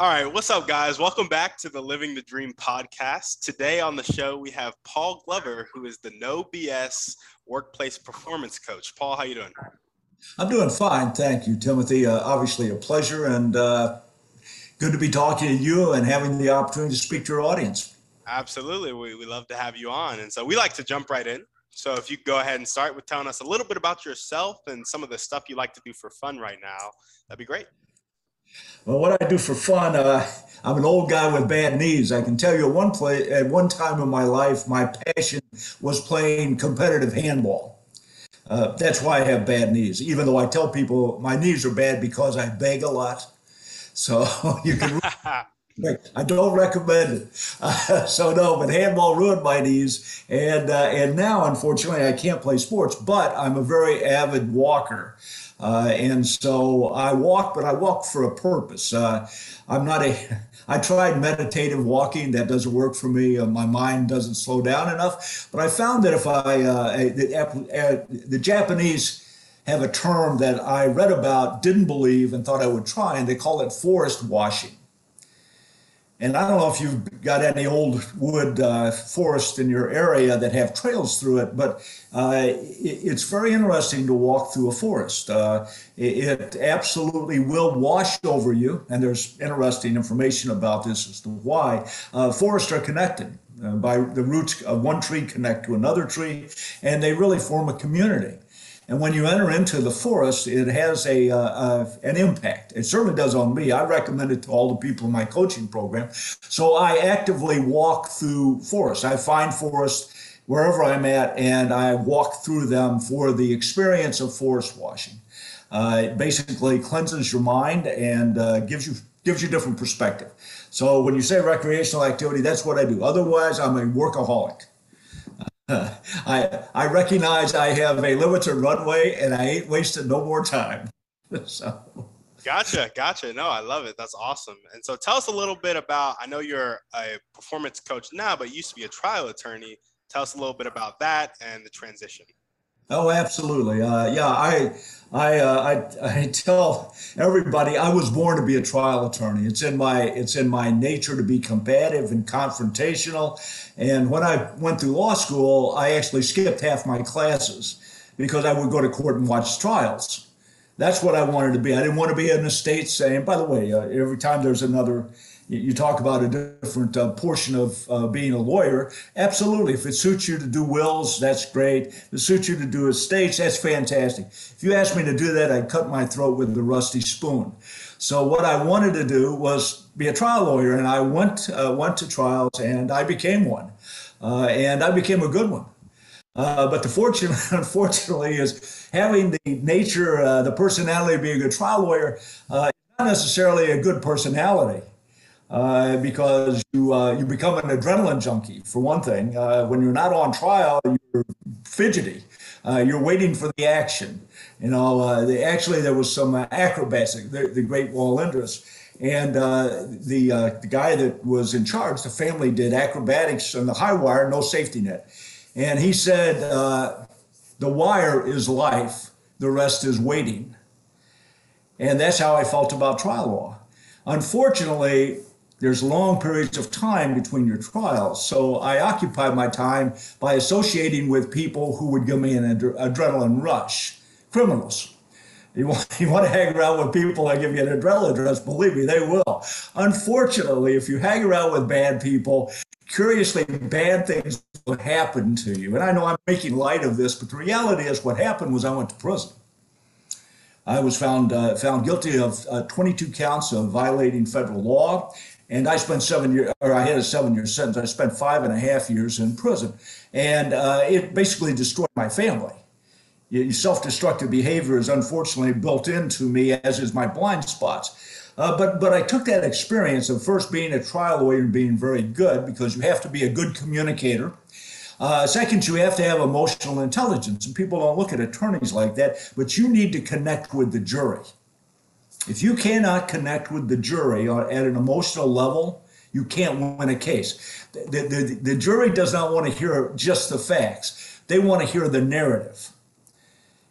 All right, what's up, guys? Welcome back to the Living the Dream podcast. Today on the show, we have Paul Glover, who is the No BS Workplace Performance Coach. Paul, how you doing? I'm doing fine, thank you, Timothy. Uh, obviously, a pleasure and uh, good to be talking to you and having the opportunity to speak to your audience. Absolutely, we we love to have you on, and so we like to jump right in. So if you go ahead and start with telling us a little bit about yourself and some of the stuff you like to do for fun right now, that'd be great. Well, what I do for fun, uh, I'm an old guy with bad knees. I can tell you, one play, at one time in my life, my passion was playing competitive handball. Uh, that's why I have bad knees. Even though I tell people my knees are bad because I beg a lot, so you can. I don't recommend it. Uh, so no, but handball ruined my knees, and uh, and now unfortunately I can't play sports. But I'm a very avid walker. Uh, and so I walk, but I walk for a purpose. Uh, I'm not a, I tried meditative walking. That doesn't work for me. Uh, my mind doesn't slow down enough. But I found that if I, uh, the, uh, the Japanese have a term that I read about, didn't believe, and thought I would try, and they call it forest washing. And I don't know if you've got any old wood uh, forest in your area that have trails through it, but uh, it's very interesting to walk through a forest. Uh, it, absolutely will wash over you, and there's interesting information about this as to why. Uh, forests are connected uh, by the roots of one tree connect to another tree, and they really form a community. And when you enter into the forest, it has a, uh, uh, an impact. It certainly does on me. I recommend it to all the people in my coaching program. So I actively walk through forests. I find forests wherever I'm at, and I walk through them for the experience of forest washing. Uh, it basically cleanses your mind and uh, gives you gives you different perspective. So when you say recreational activity, that's what I do. Otherwise, I'm a workaholic. I I recognize I have a limited runway and I ain't wasting no more time. so. Gotcha, gotcha. No, I love it. That's awesome. And so, tell us a little bit about. I know you're a performance coach now, but you used to be a trial attorney. Tell us a little bit about that and the transition. Oh, absolutely. Uh, yeah, I, I, uh, I, I tell everybody I was born to be a trial attorney. It's in my, it's in my nature to be combative and confrontational. And when I went through law school, I actually skipped half my classes because I would go to court and watch trials. That's what I wanted to be. I didn't want to be in the state saying, by the way, uh, every time there's another you talk about a different uh, portion of uh, being a lawyer. Absolutely. If it suits you to do wills, that's great. If it suits you to do estates, that's fantastic. If you asked me to do that, I'd cut my throat with a rusty spoon. So what I wanted to do was be a trial lawyer, and I went uh, went to trials, and I became one, uh, and I became a good one. Uh, but the fortune, unfortunately, is having the nature, uh, the personality of being a trial lawyer, not necessarily a good personality uh, because you uh, you become an adrenaline junkie for one thing. Uh, when you're not on trial, you're fidgety. Uh, you're waiting for the action. You know, uh, actually there was some uh, acrobats, the, the great Wallendas, and the the guy that was in charge, the family did acrobatics on the high wire, no safety net, and he said, "The wire is life, the rest is waiting." And that's how I felt about trial law. Unfortunately, there's long periods of time between your trials. So I occupy my time by associating with people who would give me an ad- adrenaline rush, criminals. You want, you want to hang around with people that give you an adrenaline rush, believe me, they will. Unfortunately, if you hang around with bad people, curiously, bad things will happen to you. And I know I'm making light of this, but the reality is what happened was I went to prison. I was found uh, found guilty of uh, 22 counts of violating federal law and I spent seven years, or I had a seven year sentence. I spent five and a half years in prison. And uh, it basically destroyed my family. Self destructive behavior is unfortunately built into me, as is my blind spots. Uh, but but I took that experience of first being a trial lawyer and being very good because you have to be a good communicator. Uh, second, you have to have emotional intelligence, and people don't look at attorneys like that. But you need to connect with the jury. If you cannot connect with the jury at an emotional level, you can't win a case. The, the, the jury does not want to hear just the facts, they want to hear the narrative.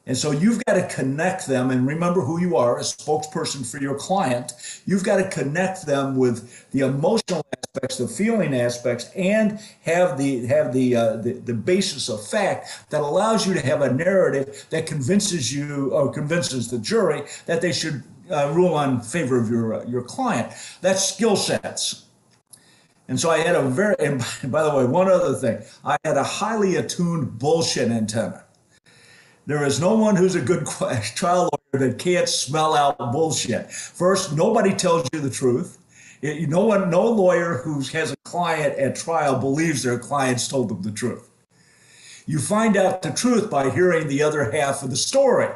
And so you've got to connect them and remember who you are, a spokesperson for your client. You've got to connect them with the emotional aspects, the feeling aspects, and have the have the uh, the, the basis of fact that allows you to have a narrative that convinces you or convinces the jury that they should uh, rule on favor of your uh, your client. That's skill sets. And so I had a very, and by the way, one other thing, I had a highly attuned bullshit antenna. There is no one who's a good trial lawyer that can't smell out bullshit. First, nobody tells you the truth. No one, no lawyer who has a client at trial believes their clients told them the truth. You find out the truth by hearing the other half of the story,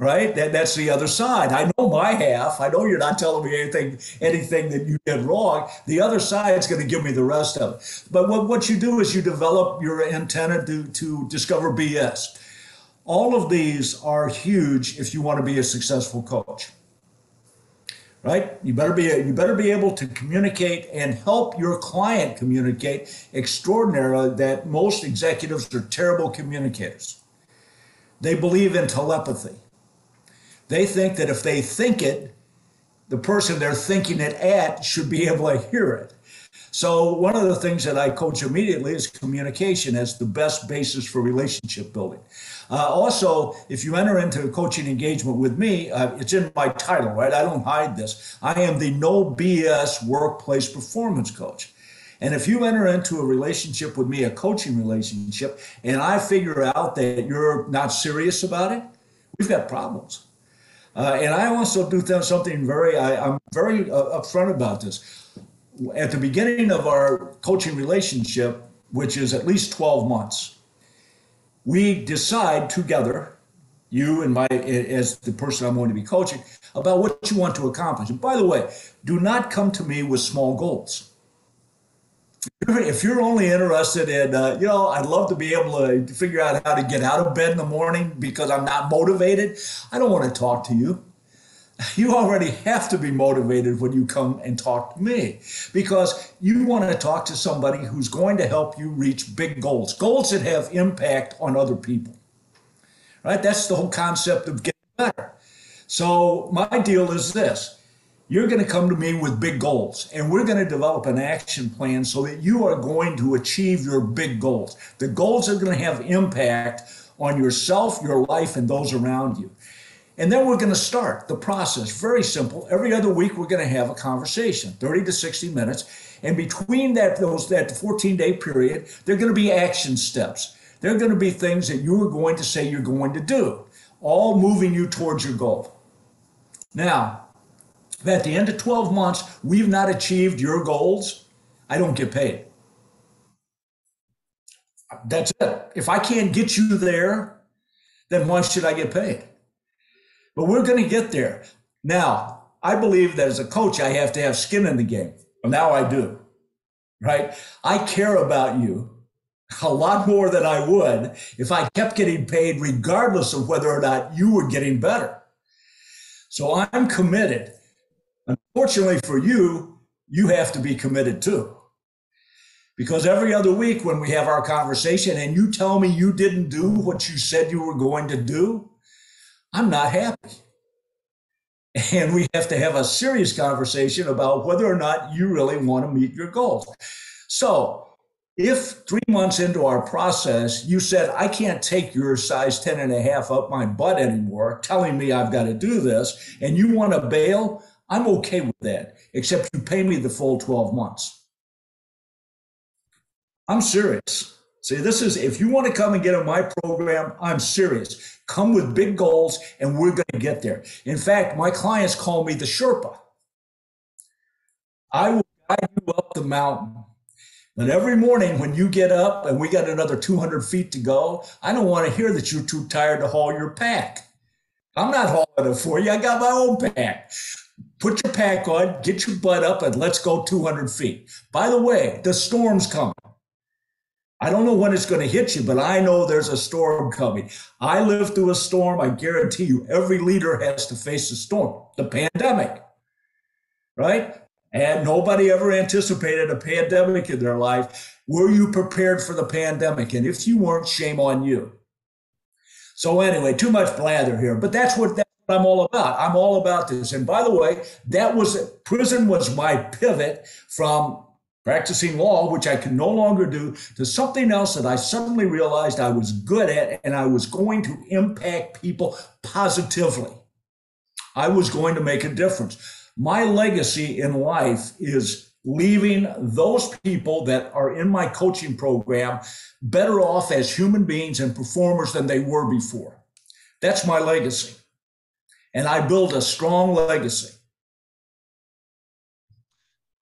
right? That, that's the other side. I know my half. I know you're not telling me anything, anything that you did wrong. The other side's going to give me the rest of it. But what, what you do is you develop your antenna to, to discover BS. All of these are huge if you want to be a successful coach. Right? You better be you better be able to communicate and help your client communicate extraordinarily that most executives are terrible communicators. They believe in telepathy. They think that if they think it, the person they're thinking it at should be able to hear it. So, one of the things that I coach immediately is communication as the best basis for relationship building. Uh, also, if you enter into a coaching engagement with me, uh, it's in my title, right? I don't hide this. I am the no BS workplace performance coach. And if you enter into a relationship with me, a coaching relationship, and I figure out that you're not serious about it, we've got problems. Uh, and I also do something very, I, am very uh, upfront about this. At the beginning of our coaching relationship, which is at least 12 months, we decide together, you and my, as the person I'm going to be coaching, about what you want to accomplish. And by the way, do not come to me with small goals. If you're only interested in, uh, you know, I'd love to be able to figure out how to get out of bed in the morning because I'm not motivated, I don't want to talk to you you already have to be motivated when you come and talk to me because you want to talk to somebody who's going to help you reach big goals, goals that have impact on other people. Right? That's the whole concept of getting better. So, my deal is this you're going to come to me with big goals, and we're going to develop an action plan so that you are going to achieve your big goals. The goals are going to have impact on yourself, your life, and those around you. And then we're going to start the process. Very simple. Every other week, we're going to have a conversation, 30 to 60 minutes. And between that, those that 14 day period, there are going to be action steps. There are going to be things that you are going to say you're going to do, all moving you towards your goal. Now, at the end of 12 months, we've not achieved your goals, I don't get paid. That's it. If I can't get you there, then why should I get paid? But we're going to get there. Now, I believe that as a coach, I have to have skin in the game. Now I do, right? I care about you a lot more than I would if I kept getting paid, regardless of whether or not you were getting better. So I'm committed. Unfortunately for you, you have to be committed too. Because every other week when we have our conversation and you tell me you didn't do what you said you were going to do, I'm not happy. And we have to have a serious conversation about whether or not you really want to meet your goals. So, if three months into our process, you said, I can't take your size 10 and a half up my butt anymore, telling me I've got to do this, and you want to bail, I'm okay with that, except you pay me the full 12 months. I'm serious. See, this is if you want to come and get in my program, I'm serious. Come with big goals and we're going to get there. In fact, my clients call me the Sherpa. I will guide you up the mountain. And every morning when you get up and we got another 200 feet to go, I don't want to hear that you're too tired to haul your pack. I'm not hauling it for you. I got my own pack. Put your pack on, get your butt up, and let's go 200 feet. By the way, the storm's coming. I don't know when it's going to hit you, but I know there's a storm coming. I lived through a storm. I guarantee you, every leader has to face a storm, the pandemic, right? And nobody ever anticipated a pandemic in their life. Were you prepared for the pandemic? And if you weren't, shame on you. So anyway, too much blather here, but that's what what I'm all about. I'm all about this. And by the way, that was prison was my pivot from practicing law, which I can no longer do, to something else that I suddenly realized I was good at and I was going to impact people positively. I was going to make a difference. My legacy in life is leaving those people that are in my coaching program better off as human beings and performers than they were before. That's my legacy. And I build a strong legacy.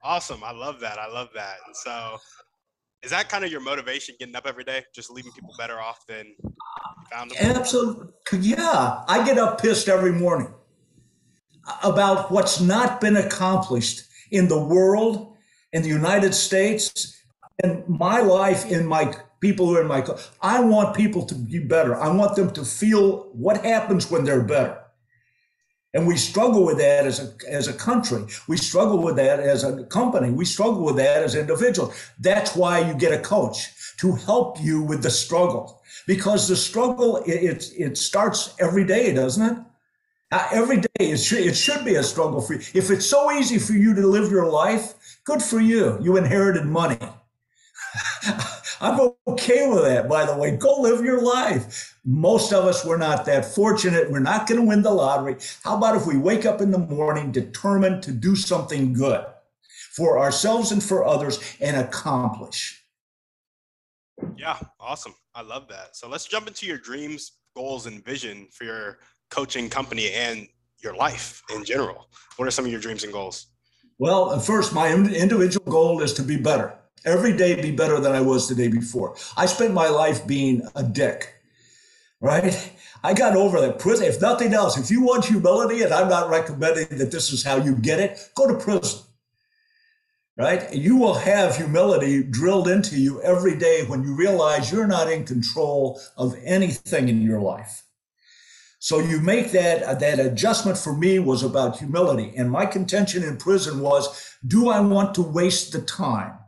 Awesome. I love that. I love that. And so is that kind of your motivation getting up every day, just leaving people better off than you found them? Absolutely. Yeah. I get up pissed every morning about what's not been accomplished in the world, in the United States, in my life, in my people who are in my I want people to be better. I want them to feel what happens when they're better. And we struggle with that as a, as a country. We struggle with that as a company. We struggle with that as individuals. That's why you get a coach to help you with the struggle because the struggle, it, it, starts every day, doesn't it? Uh, every day, it it should be a struggle for you. If it's so easy for you to live your life, good for you. You inherited money. I'm okay with that, by the way. Go live your life. Most of us, we're not that fortunate. We're not going to win the lottery. How about if we wake up in the morning determined to do something good for ourselves and for others and accomplish? Yeah, awesome. I love that. So let's jump into your dreams, goals, and vision for your coaching company and your life in general. What are some of your dreams and goals? Well, uh, first, my individual goal is to be better every day be better than I was the day before. I spent my life being a dick, right? I got over that prison. If nothing else, if you want humility, and I'm not recommending that this is how you get it, go to prison, right? You will have humility drilled into you every day when you realize you're not in control of anything in your life. So you make that that adjustment for me was about humility, and my contention in prison was: Do I want to waste the time?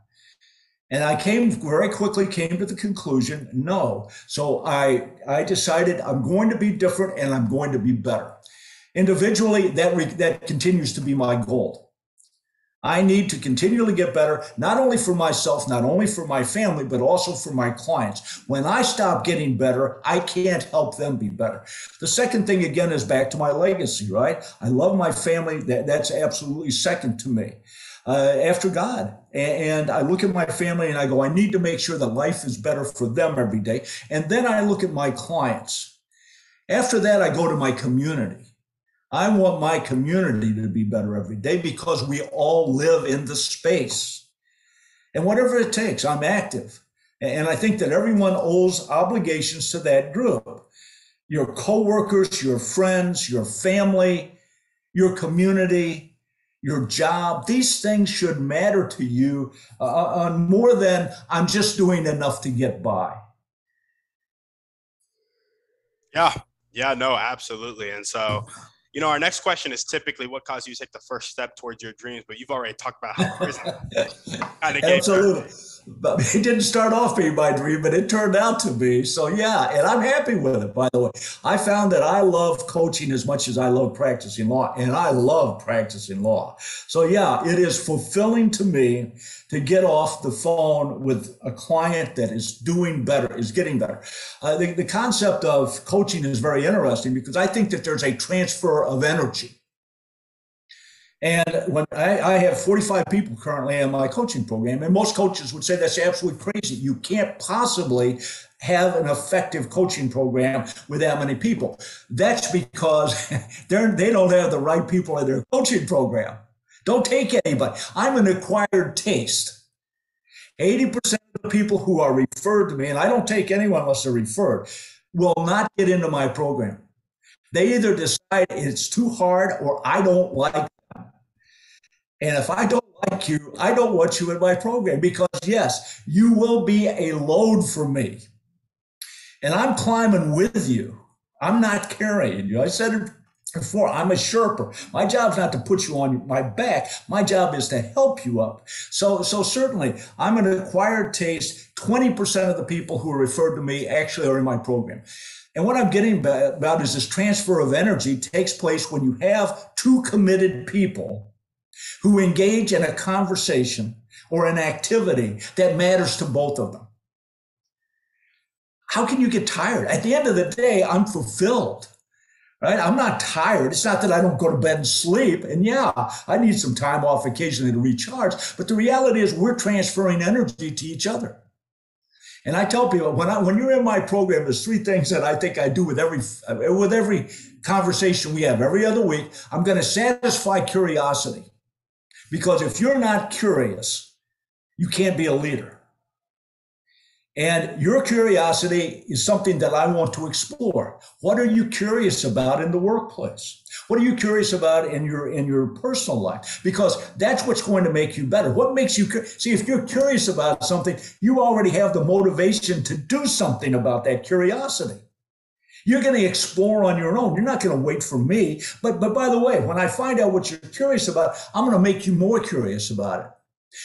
And I came very quickly came to the conclusion, no. So I I decided I'm going to be different and I'm going to be better. Individually, that re, that continues to be my goal. I need to continually get better, not only for myself, not only for my family, but also for my clients. When I stop getting better, I can't help them be better. The second thing, again, is back to my legacy, right? I love my family. That, that's absolutely second to me uh, after God. And I look at my family and I go, I need to make sure that life is better for them every day. And then I look at my clients. After that, I go to my community. I want my community to be better every day because we all live in the space. And whatever it takes, I'm active. And I think that everyone owes obligations to that group. Your coworkers, your friends, your family, your community, your job. These things should matter to you uh, uh, more than I'm just doing enough to get by. Yeah, yeah, no, absolutely. And so, you know, our next question is typically what caused you to take the first step towards your dreams, but you've already talked about how prison kind of Absolutely but it didn't start off being my dream, but it turned out to be. So yeah, and I'm happy with it. By the way, I found that I love coaching as much as I love practicing law, and I love practicing law. So yeah, it is fulfilling to me to get off the phone with a client that is doing better, is getting better. Uh, the, the concept of coaching is very interesting because I think that there's a transfer of energy. And when I, I, have 45 people currently in my coaching program, and most coaches would say that's absolutely crazy. You can't possibly have an effective coaching program with that many people. That's because they're, they don't have the right people in their coaching program. Don't take anybody. I'm an acquired taste. 80% of the people who are referred to me, and I don't take anyone unless they're referred, will not get into my program. They either decide it's too hard or I don't like And if I don't like you, I don't want you in my program because, yes, you will be a load for me. And I'm climbing with you. I'm not carrying you. I said it before, I'm a Sherpa. My job is not to put you on my back. My job is to help you up. So, so certainly, I'm an acquired taste. 20% of the people who are referred to me actually are in my program. And what I'm getting about is this transfer of energy takes place when you have two committed people who engage in a conversation or an activity that matters to both of them. How can you get tired? At the end of the day, I'm fulfilled right? I'm not tired. It's not that I don't go to bed and sleep. And yeah, I need some time off occasionally to recharge. But the reality is we're transferring energy to each other. And I tell people when I, when you're in my program, there's three things that I think I do with every with every conversation we have every other week. I'm going to satisfy curiosity, because if you're not curious, you can't be a leader. And your curiosity is something that I want to explore. What are you curious about in the workplace? What are you curious about in your in your personal life? Because that's what's going to make you better. What makes you see if you're curious about something, you already have the motivation to do something about that curiosity. You're going to explore on your own. You're not going to wait for me. But but by the way, when I find out what you're curious about, I'm going to make you more curious about it.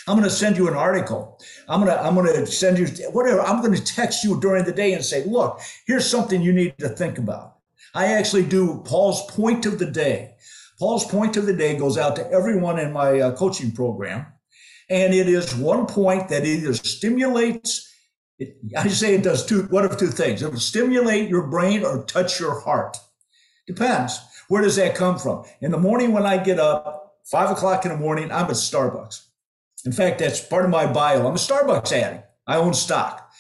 I'm going to send you an article. I'm going to I'm going to send you whatever. I'm going to text you during the day and say, "Look, here's something you need to think about." I actually do Paul's point of the day. Paul's point of the day goes out to everyone in my uh, coaching program, and it is one point that either stimulates. I say it does two. One of two things: it will stimulate your brain or touch your heart. Depends. Where does that come from? In the morning when I get up, five o'clock in the morning, I'm at Starbucks. In fact, that's part of my bio. I'm a Starbucks addict. I own stock.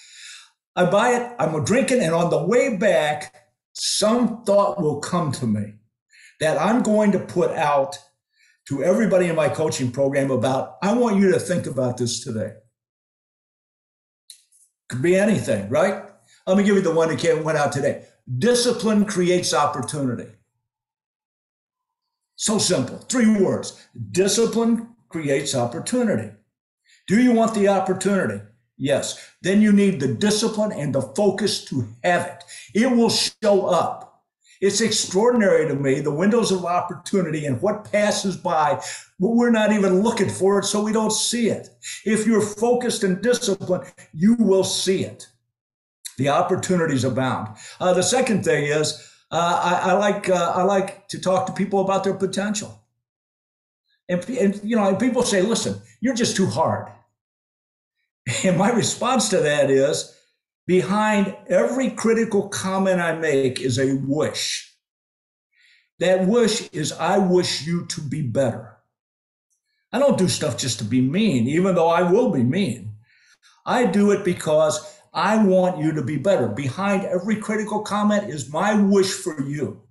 I buy it, I'm drinking, and on the way back, some thought will come to me that I'm going to put out to everybody in my coaching program about, I want you to think about this today. Could be anything, right? Let me give you the one that went out today. Discipline creates opportunity. So simple. Three words. Discipline creates opportunity. Do you want the opportunity? Yes. Then you need the discipline and the focus to have it. It will show up. It's extraordinary to me, the windows of opportunity and what passes by, but we're not even looking for it, so we don't see it. If you're focused and disciplined, you will see it. The opportunities abound. Uh, the second thing is, uh, I, I, like uh, I like to talk to people about their potential. And, and you know, and people say, listen, you're just too hard. And my response to that is behind every critical comment I make is a wish. That wish is, I wish you to be better. I don't do stuff just to be mean, even though I will be mean. I do it because I want you to be better. Behind every critical comment is my wish for you.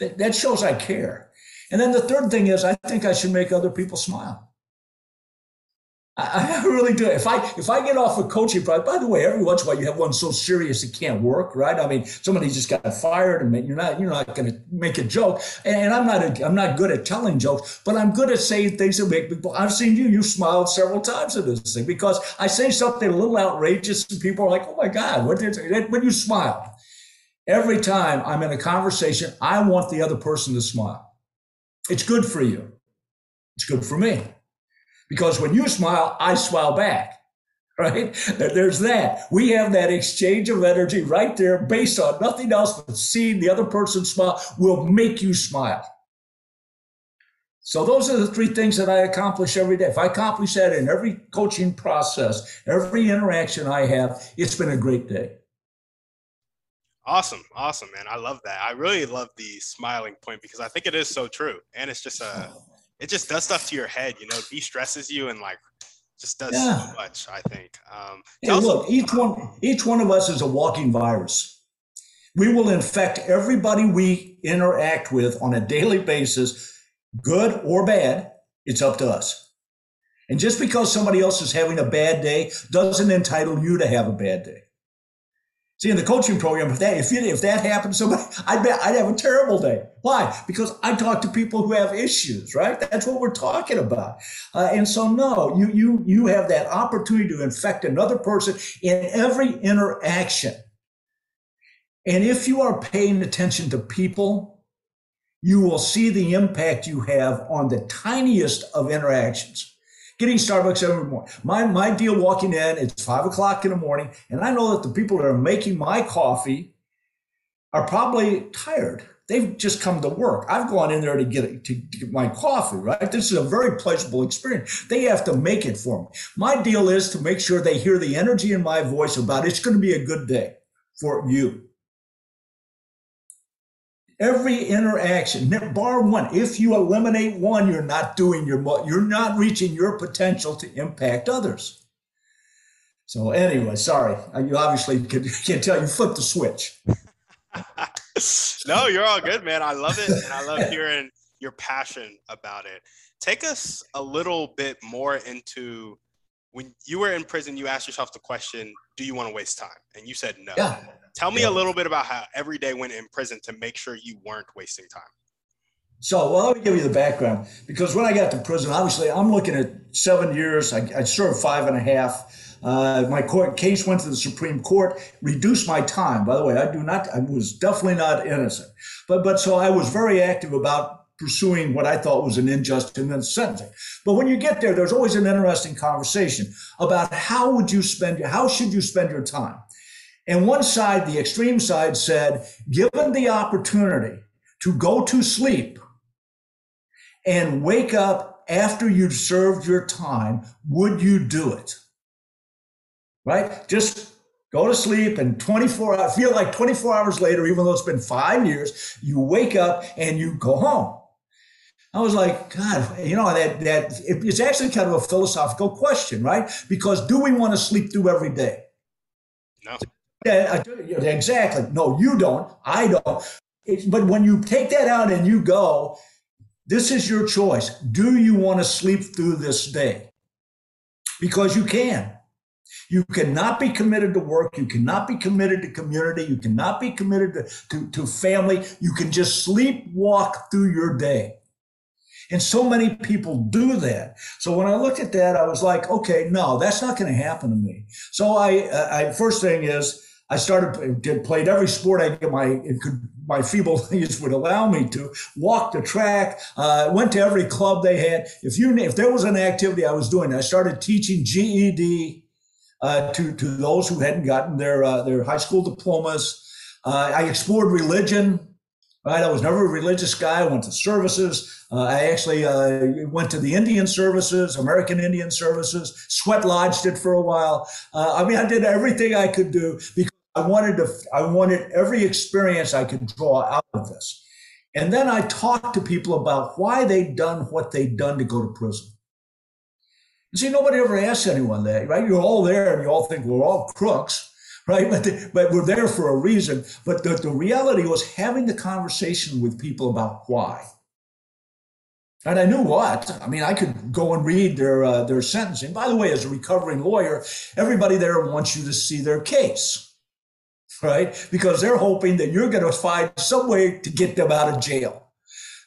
That, that shows I care. And then the third thing is, I think I should make other people smile. I, I really do. If I if I get off a coaching project, by the way, every once in a while you have one so serious it can't work, right? I mean, somebody just got fired, and you're not you're not going to make a joke. And I'm not a, I'm not good at telling jokes, but I'm good at saying things that make people. I've seen you. You smiled several times at this thing because I say something a little outrageous, and people are like, "Oh my God, what did when you smile?" Every time I'm in a conversation, I want the other person to smile. It's good for you. It's good for me. Because when you smile, I smile back. Right? There's that. We have that exchange of energy right there based on nothing else but seeing the other person smile will make you smile. So those are the three things that I accomplish every day. If I accomplish that in every coaching process, every interaction I have, it's been a great day. Awesome. Awesome, man. I love that. I really love the smiling point because I think it is so true. And it's just a it just does stuff to your head, you know, de-stresses you and like just does yeah. so much, I think. Um, hey, look, each one, each one of us is a walking virus. We will infect everybody we interact with on a daily basis, good or bad. It's up to us. And just because somebody else is having a bad day doesn't entitle you to have a bad day. See, in the coaching program, if that if, if that happened to somebody, I bet I'd have a terrible day. Why? Because I talk to people who have issues, right? That's what we're talking about. Uh, and so, no, you you you have that opportunity to infect another person in every interaction. And if you are paying attention to people, you will see the impact you have on the tiniest of interactions getting Starbucks every morning. My, my deal walking in, it's five o'clock in the morning, and I know that the people that are making my coffee are probably tired. They've just come to work. I've gone in there to get to, to get my coffee, right? This is a very pleasurable experience. They have to make it for me. My deal is to make sure they hear the energy in my voice about it's going to be a good day for you every interaction bar one if you eliminate one you're not doing your you're not reaching your potential to impact others. So anyway sorry you obviously can, can tell you flipped the switch. No you're all good man. I love it and i love hearing your passion about it. Take us a little bit more into when you were in prison you asked yourself the question do you want to waste time and you said no yeah Tell me yeah. a little bit about how every day went in prison to make sure you weren't wasting time. So, well, let me give you the background because when I got to prison, obviously, I'm looking at seven years. I, I served five and a half. Uh, my court case went to the Supreme Court, reduced my time. By the way, I do not, I was definitely not innocent. But, but so I was very active about pursuing what I thought was an injustice sentencing. But when you get there, there's always an interesting conversation about how would you spend, your how should you spend your time? And one side, the extreme side said, given the opportunity to go to sleep and wake up after you've served your time, would you do it? Right? Just go to sleep and 24 hours, feel like 24 hours later, even though it's been five years, you wake up and you go home. I was like, God, you know, that, that it's actually kind of a philosophical question, right? Because do we want to sleep through every day? No. Yeah, exactly. No, you don't. I don't. It's, but when you take that out and you go, this is your choice. Do you want to sleep through this day? Because you can. You cannot be committed to work. You cannot be committed to community. You cannot be committed to, to, to family. You can just sleepwalk through your day. And so many people do that. So when I looked at that, I was like, okay, no, that's not going to happen to me. So I, I first thing is I started did played every sport I get my could, my feeble knees would allow me to. walk the track. Uh, went to every club they had. If you if there was an activity I was doing, I started teaching GED uh, to to those who hadn't gotten their uh, their high school diplomas. Uh, I explored religion. Right, I was never a religious guy. I went to services. Uh, I actually uh, went to the Indian services, American Indian services. Sweat lodged it for a while. I mean, I did everything I could do because I wanted to, I wanted every experience I could draw out of this. And then I talked to people about why they'd done what they'd done to go to prison. You see, nobody ever asks anyone that, right? You're all there and you all think we're all crooks, right? But, the, but we're there for a reason. But the, the reality was having the conversation with people about why. And I knew what. I mean, I could go and read their uh, their sentencing. By the way, as a recovering lawyer, everybody there wants you to see their case right? Because they're hoping that you're going to find some way to get them out of jail.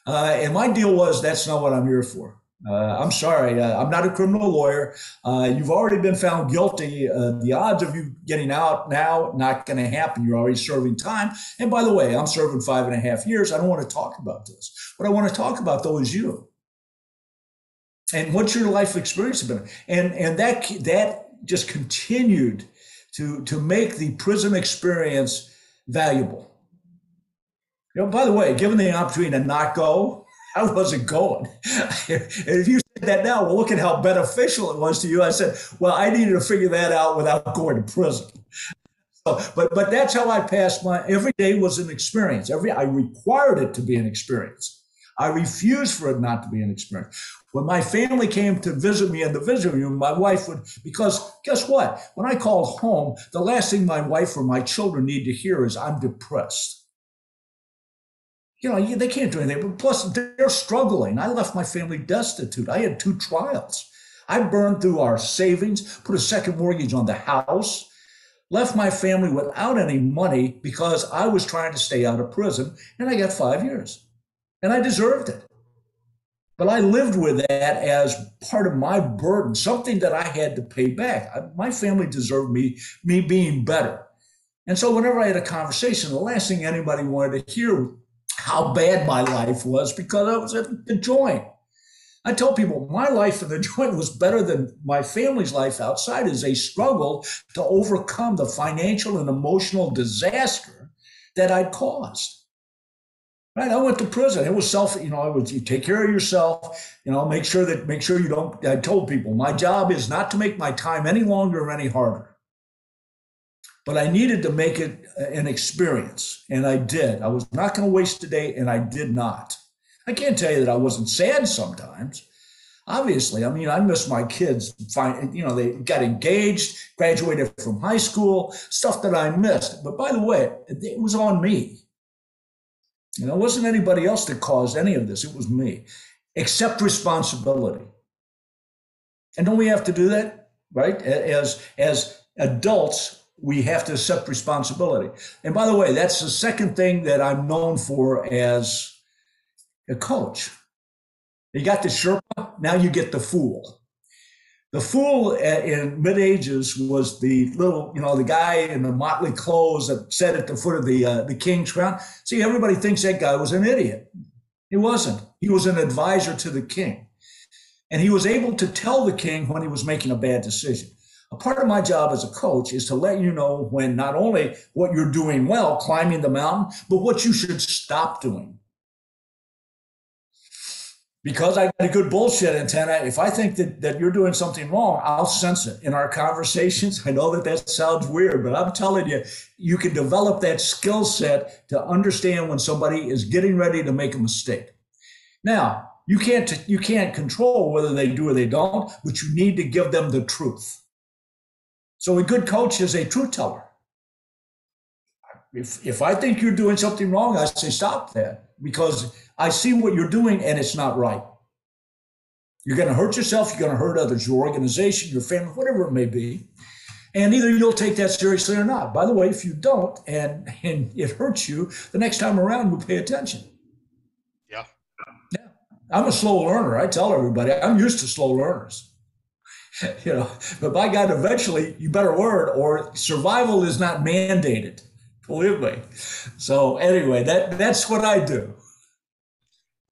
Uh, and my deal was that's not what I'm here for. Uh, I'm sorry, uh, I'm not a criminal lawyer. Uh, you've already been found guilty. Uh, the odds of you getting out now not going to happen. You're already serving time. And by the way, I'm serving five and a half years. I don't want to talk about this. What I want to talk about though is you. And what's your life experience been? And and that that just continued to, to make the prison experience valuable. You know, by the way, given the opportunity to not go, I wasn't going. if you said that now, well, look at how beneficial it was to you. I said, well, I needed to figure that out without going to prison. So, but but that's how I passed my every day was an experience. Every I required it to be an experience. I refused for it not to be an experience. When my family came to visit me in the visiting room, my wife would, because guess what? When I called home, the last thing my wife or my children need to hear is, I'm depressed. You know, they can't do anything. But plus, they're struggling. I left my family destitute. I had two trials. I burned through our savings, put a second mortgage on the house. left my family without any money because I was trying to stay out of prison, and I got five years. And I deserved it. But I lived with that as part of my burden, something that I had to pay back. I, my family deserved me, me being better. And so whenever I had a conversation, the last thing anybody wanted to hear how bad my life was because I was at the joint. I tell people my life in the joint was better than my family's life outside as they struggled to overcome the financial and emotional disaster that I'd caused. Right, I went to prison. It was self, you know, I would you take care of yourself, you know, make sure that make sure you don't. I told people my job is not to make my time any longer or any harder. But I needed to make it uh, an experience, and I did. I was not going to waste a day, and I did not. I can't tell you that I wasn't sad sometimes. Obviously, I mean, I miss my kids. Fine, you know, they got engaged, graduated from high school, stuff that I missed. But by the way, it was on me. You know, it wasn't anybody else that caused any of this. It was me. Accept responsibility. And don't we have to do that, right? As as adults, we have to accept responsibility. And by the way, that's the second thing that I'm known for as a coach. You got the Sherpa, now you get the fool. The fool in mid ages was the little, you know, the guy in the motley clothes that sat at the foot of the uh, the king's crown. See, everybody thinks that guy was an idiot. He wasn't. He was an advisor to the king, and he was able to tell the king when he was making a bad decision. A part of my job as a coach is to let you know when not only what you're doing well, climbing the mountain, but what you should stop doing because I got a good bullshit antenna, if I think that, that you're doing something wrong, I'll sense it in our conversations. I know that that sounds weird, but I'm telling you, you can develop that skill set to understand when somebody is getting ready to make a mistake. Now, you can't you can't control whether they do or they don't, but you need to give them the truth. So a good coach is a truth teller. If if I think you're doing something wrong, I say stop that because I see what you're doing and it's not right. You're going to hurt yourself, you're going to hurt others, your organization, your family, whatever it may be. And either you'll take that seriously or not. By the way, if you don't and, and it hurts you, the next time around you'll pay attention. Yeah. Yeah. I'm a slow learner. I tell everybody I'm used to slow learners. you know, but by God, eventually you better learn or survival is not mandated. Believe me. So anyway, that that's what I do.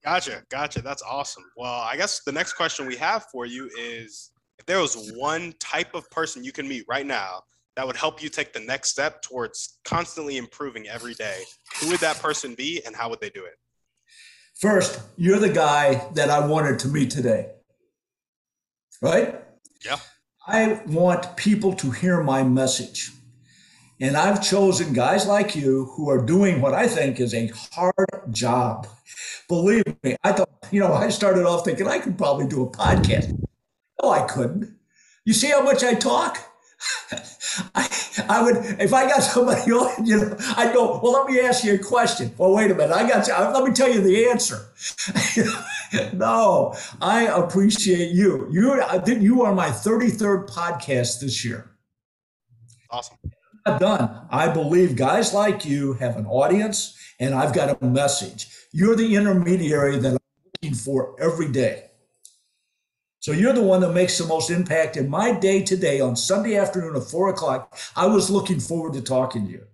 Gotcha, gotcha. That's awesome. Well, I guess the next question we have for you is if there was one type of person you can meet right now that would help you take the next step towards constantly improving every day, who would that person be and how would they do it? First, you're the guy that I wanted to meet today. Right? Yeah. I want people to hear my message. And I've chosen guys like you who are doing what I think is a hard job. Believe me, I thought, you know, I started off thinking I could probably do a podcast. No, I couldn't. You see how much I talk? I, I would, if I got somebody on, you know, I'd go, well, let me ask you a question. Well, wait a minute. I got, to, let me tell you the answer. no, I appreciate you. You, you are my 33rd podcast this year. Awesome. I'm done. I believe guys like you have an audience and I've got a message. You're the intermediary that I'm looking for every day. So you're the one that makes the most impact in my day today on Sunday afternoon at four o'clock. I was looking forward to talking to you.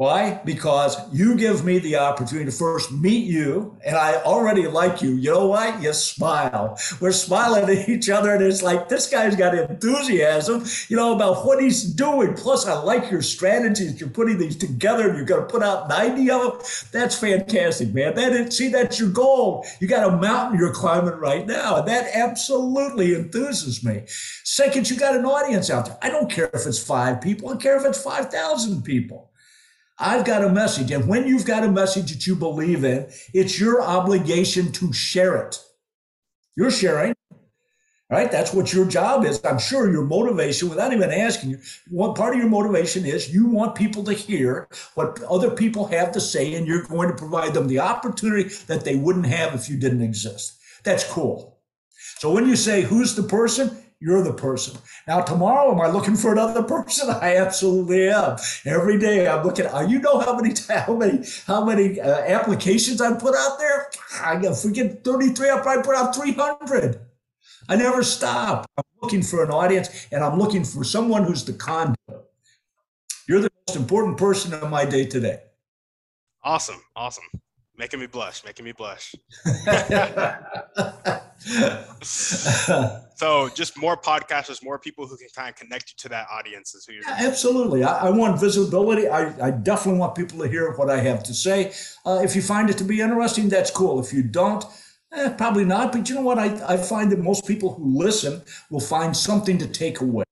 Why? Because you give me the opportunity to first meet you, and I already like you. You know why? You smile. We're smiling at each other, and it's like this guy's got enthusiasm, you know, about what he's doing. Plus, I like your strategies. You're putting these together, and you're going to put out 90 of them. That's fantastic, man. That is, see, that's your goal. You got a mountain you're climbing right now, and that absolutely enthuses me. Second, you got an audience out there. I don't care if it's five people. I care if it's 5,000 people. I've got a message. And when you've got a message that you believe in, it's your obligation to share it. You're sharing, right? That's what your job is. I'm sure your motivation, without even asking you, what part of your motivation is you want people to hear what other people have to say, and you're going to provide them the opportunity that they wouldn't have if you didn't exist. That's cool. So when you say, who's the person? You're the person. Now, tomorrow, am I looking for another person? I absolutely am. Every day, I'm looking. Uh, you know how many how many how many uh, applications I put out there? I got forget 33. I probably put out 300. I never stop. I'm looking for an audience, and I'm looking for someone who's the conduit. You're the most important person in my day today. Awesome, awesome making me blush, making me blush. so just more podcasters, more people who can kind of connect you to that audience is who you're. Yeah, absolutely. I, I, want visibility. I, I definitely want people to hear what I have to say. Uh, if you find it to be interesting, that's cool. If you don't, eh, probably not. But you know what? I, I find that most people who listen will find something to take away.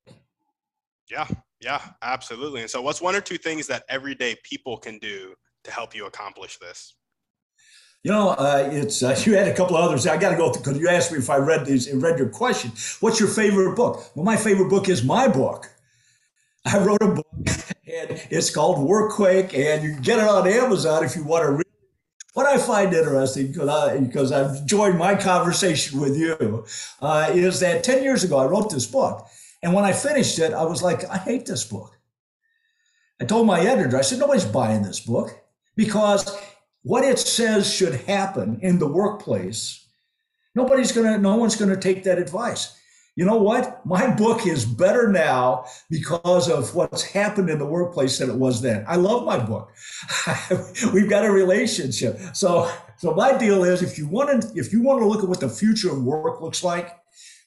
Yeah, yeah, absolutely. And so, what's one or two things that everyday people can do to help you accomplish this? You know, uh, it's uh, you had a couple of others. I got to go because you asked me if I read these, read your question. What's your favorite book? Well, my favorite book is my book. I wrote a book, and it's called Workquake, and you can get it on Amazon if you want to read. What I find interesting, because, I, because I've enjoyed my conversation with you, uh, is that 10 years ago I wrote this book. And when I finished it, I was like, I hate this book. I told my editor, I said, nobody's buying this book because what it says should happen in the workplace, nobody's going to, no one's going to take that advice. You know what? My book is better now because of what's happened in the workplace than it was then. I love my book. We've got a relationship. So, so my deal is if you want to, if you want to look at what the future of work looks like,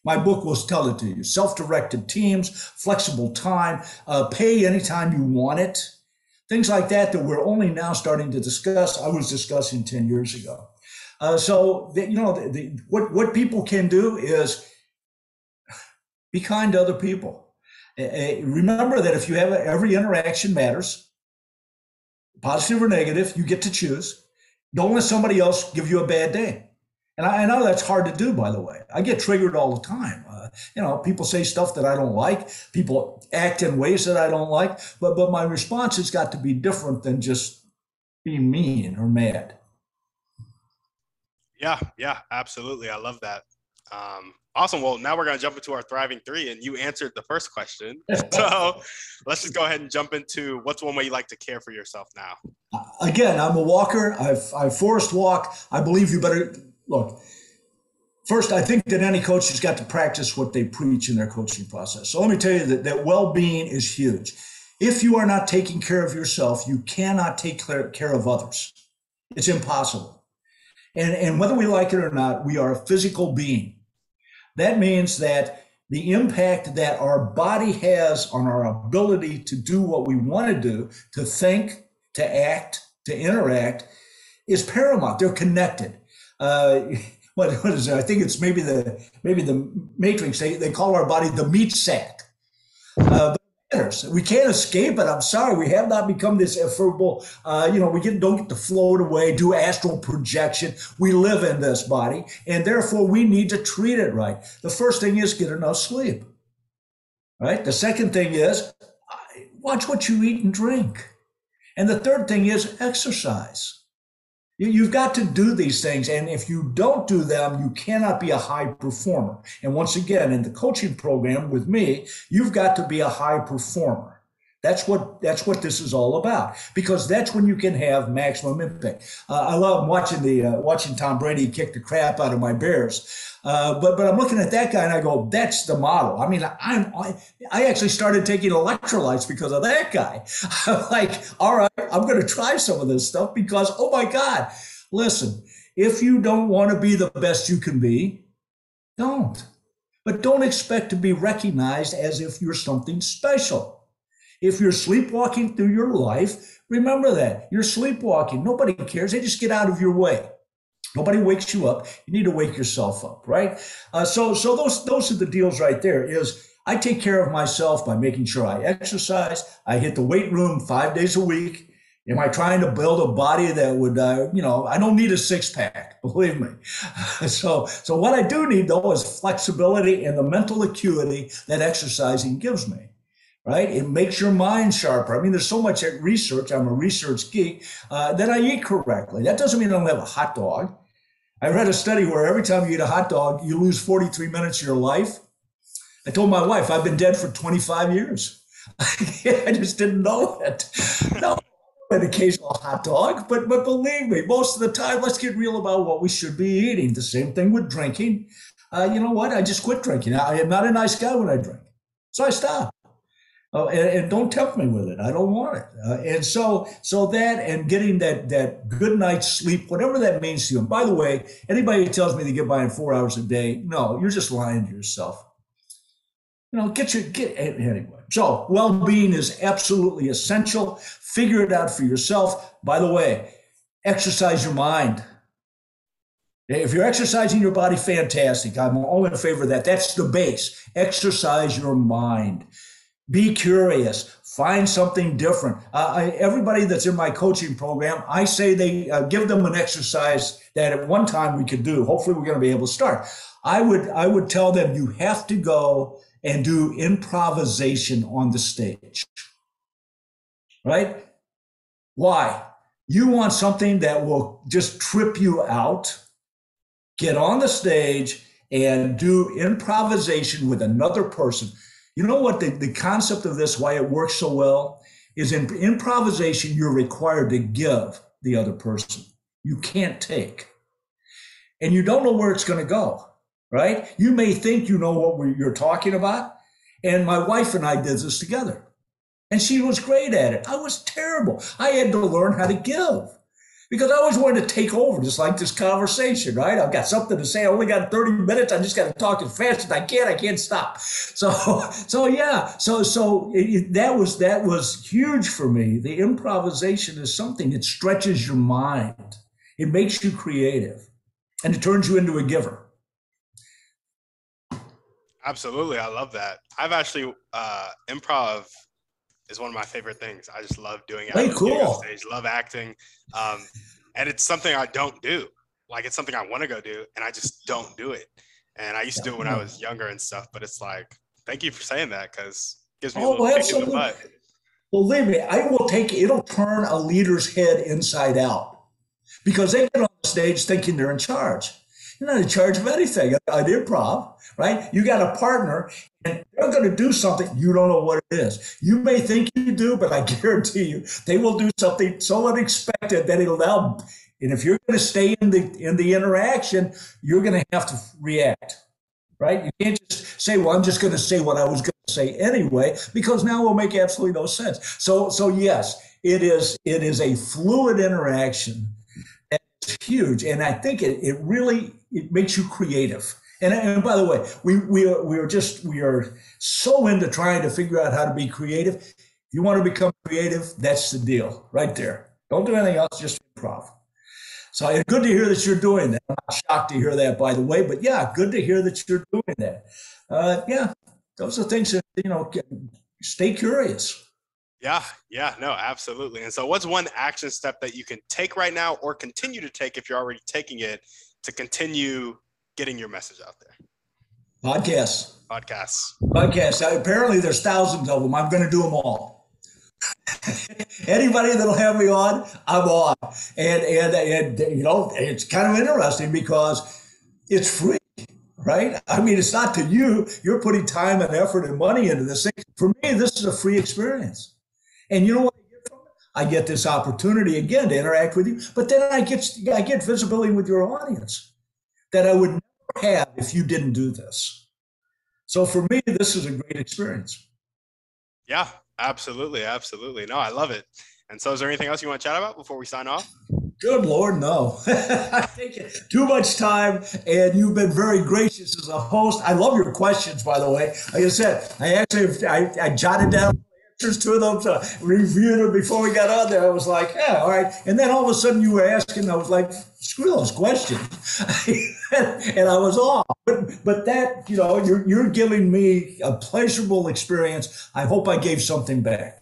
my book will tell it to you. Self-directed teams, flexible time, uh, pay anytime you want it things like that that we're only now starting to discuss. I was discussing 10 years ago. Uh, so, the, you know, the, the, what, what people can do is be kind to other people. Uh, remember that if you have a, every interaction matters, positive or negative, you get to choose. Don't let somebody else give you a bad day. And I, I know that's hard to do, by the way. I get triggered all the time. You know, people say stuff that I don't like. People act in ways that I don't like. But but my response has got to be different than just being mean or mad. Yeah, yeah, absolutely. I love that. Um, awesome. Well, now we're going to jump into our thriving three, and you answered the first question. so let's just go ahead and jump into what's one way you like to care for yourself now. Again, I'm a walker. I've I forest walk. I believe you better look First, I think that any coach has got to practice what they preach in their coaching process. So let me tell you that, that well being is huge. If you are not taking care of yourself, you cannot take care of others. It's impossible. And, and whether we like it or not, we are a physical being. That means that the impact that our body has on our ability to do what we want to do, to think, to act, to interact, is paramount. They're connected. Uh, what, what is it? I think it's maybe the maybe the Matrix. They, they call our body the meat sack. Uh, we can't escape it. I'm sorry. We have not become this ephemeral. Uh, you know, we get, don't get to float away, do astral projection. We live in this body, and therefore we need to treat it right. The first thing is get enough sleep. Right. The second thing is watch what you eat and drink, and the third thing is exercise. You've got to do these things. And if you don't do them, you cannot be a high performer. And once again, in the coaching program with me, you've got to be a high performer. That's what that's what this is all about because that's when you can have maximum impact. Uh, I love watching the uh, watching Tom Brady kick the crap out of my Bears, uh, but but I'm looking at that guy and I go, that's the model. I mean, I'm I, I actually started taking electrolytes because of that guy. I'm like, all right, I'm going to try some of this stuff because oh my God, listen, if you don't want to be the best you can be, don't. But don't expect to be recognized as if you're something special. If you're sleepwalking through your life, remember that you're sleepwalking. Nobody cares. They just get out of your way. Nobody wakes you up. You need to wake yourself up, right? Uh, so, so those those are the deals right there. Is I take care of myself by making sure I exercise. I hit the weight room five days a week. Am I trying to build a body that would, uh, you know, I don't need a six pack, believe me. so, so what I do need though is flexibility and the mental acuity that exercising gives me right? It makes your mind sharper. I mean, there's so much at research. I'm a research geek uh, that I eat correctly. That doesn't mean I don't have a hot dog. I read a study where every time you eat a hot dog, you lose 43 minutes of your life. I told my wife I've been dead for 25 years. I just didn't know it. No, an occasional hot dog, but but believe me, most of the time, let's get real about what we should be eating. The same thing with drinking. Uh, you know what? I just quit drinking. I am not a nice guy when I drink, so I stopped. Oh, and, and, don't tempt me with it. I don't want it. Uh, and so, so that and getting that that good night's sleep, whatever that means to you. And by the way, anybody who tells me they get by in four hours a day, no, you're just lying to yourself. You know, get your get anyway. So, well-being is absolutely essential. Figure it out for yourself. By the way, exercise your mind. If you're exercising your body, fantastic. I'm all in favor of that. That's the base. Exercise your mind. Be curious. Find something different. Uh, I, everybody that's in my coaching program, I say they uh, give them an exercise that at one time we could do. Hopefully, we're going to be able to start. I would I would tell them you have to go and do improvisation on the stage. Right? Why? You want something that will just trip you out. Get on the stage and do improvisation with another person. You know what? The, the concept of this, why it works so well, is in improvisation, you're required to give the other person. You can't take. And you don't know where it's going to go, right? You may think you know what you're talking about. And my wife and I did this together. And she was great at it. I was terrible. I had to learn how to give because I always wanted to take over, just like this conversation, right? I've got something to say. I only got 30 minutes. I just got to talk as fast as I can. I can't stop. So, so yeah. So, so it, that was, that was huge for me. The improvisation is something that stretches your mind. It makes you creative and it turns you into a giver. Absolutely. I love that. I've actually, uh, improv is one of my favorite things. I just love doing it. Hey, cool. Stage, love acting. Um, and it's something I don't do. Like it's something I want to go do, and I just don't do it. And I used to do it when I was younger and stuff. But it's like, thank you for saying that because it gives me oh, a little kick in the butt. Believe me, I will take it'll turn a leader's head inside out because they get on the stage thinking they're in charge. You're not in charge of anything at improv, right? You got a partner and they're going to do something you don't know what it is. You may think you do, but I guarantee you they will do something so unexpected that it'll now. And if you're going to stay in the in the interaction, you're going to have to react, right? You can't just say, "Well, I'm just going to say what I was going to say anyway," because now it will make absolutely no sense. So, so yes, it is. It is a fluid interaction. It's huge, and I think it it really it makes you creative. And, and by the way, we we are, we are just we are so into trying to figure out how to be creative. You want to become creative, that's the deal right there. Don't do anything else, just improv. So it's good to hear that you're doing that. I'm not shocked to hear that, by the way, but yeah, good to hear that you're doing that. Uh, yeah, those are things that you know. Stay curious. Yeah, yeah, no, absolutely. And so, what's one action step that you can take right now, or continue to take if you're already taking it, to continue getting your message out there? Podcasts. Podcasts. Podcasts. Apparently, there's thousands of them. I'm going to do them all. Anybody that'll have me on, I'm on. And, and and you know, it's kind of interesting because it's free, right? I mean, it's not to you. You're putting time and effort and money into this thing. For me, this is a free experience. And you know what? I get this opportunity again to interact with you, but then I get I get visibility with your audience that I would never have if you didn't do this. So for me, this is a great experience. Yeah, absolutely, absolutely. No, I love it. And so, is there anything else you want to chat about before we sign off? Good Lord, no. I take too much time, and you've been very gracious as a host. I love your questions, by the way. Like I said, I actually I, I jotted down to them to review them before we got on there. I was like, yeah, all right. And then all of a sudden you were asking, I was like, screw those questions. and I was off. But, but that, you know, you're, you're giving me a pleasurable experience. I hope I gave something back.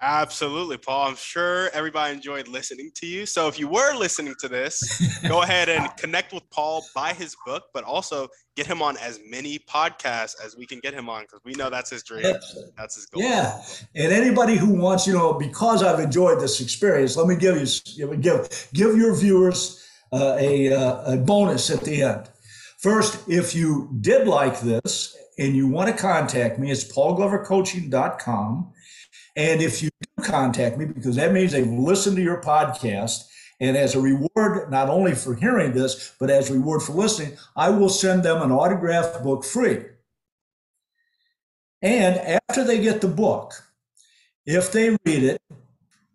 Absolutely, Paul. I'm sure everybody enjoyed listening to you. So if you were listening to this, go ahead and connect with Paul, buy his book, but also get him on as many podcasts as we can get him on because we know that's his dream. That's his goal. Yeah. And anybody who wants, you know, because I've enjoyed this experience, let me give you give give your viewers uh, a, uh, a bonus at the end. First, if you did like this and you want to contact me, it's paulglovercoaching.com. And if you do contact me, because that means they've listened to your podcast, and as a reward, not only for hearing this, but as a reward for listening, I will send them an autographed book free. And after they get the book, if they read it,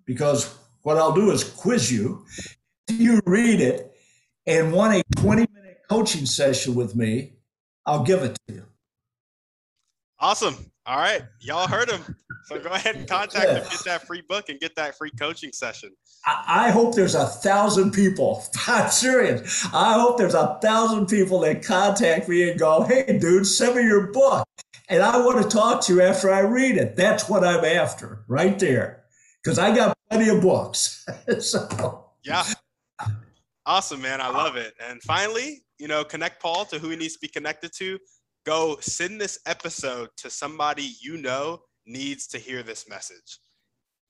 because what I'll do is quiz you, if you read it and want a 20 minute coaching session with me, I'll give it to you. Awesome. All right. Y'all heard him. So go ahead and contact them, get that free book, and get that free coaching session. I hope there's a thousand people. I'm serious. I hope there's a thousand people that contact me and go, hey, dude, send me your book. And I want to talk to you after I read it. That's what I'm after right there. Because I got plenty of books. so. Yeah. Awesome, man. I love it. And finally, you know, connect Paul to who he needs to be connected to. Go send this episode to somebody you know needs to hear this message.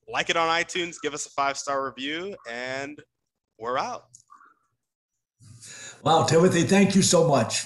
Like it on iTunes, give us a five star review, and we're out. Wow, Timothy, thank you so much.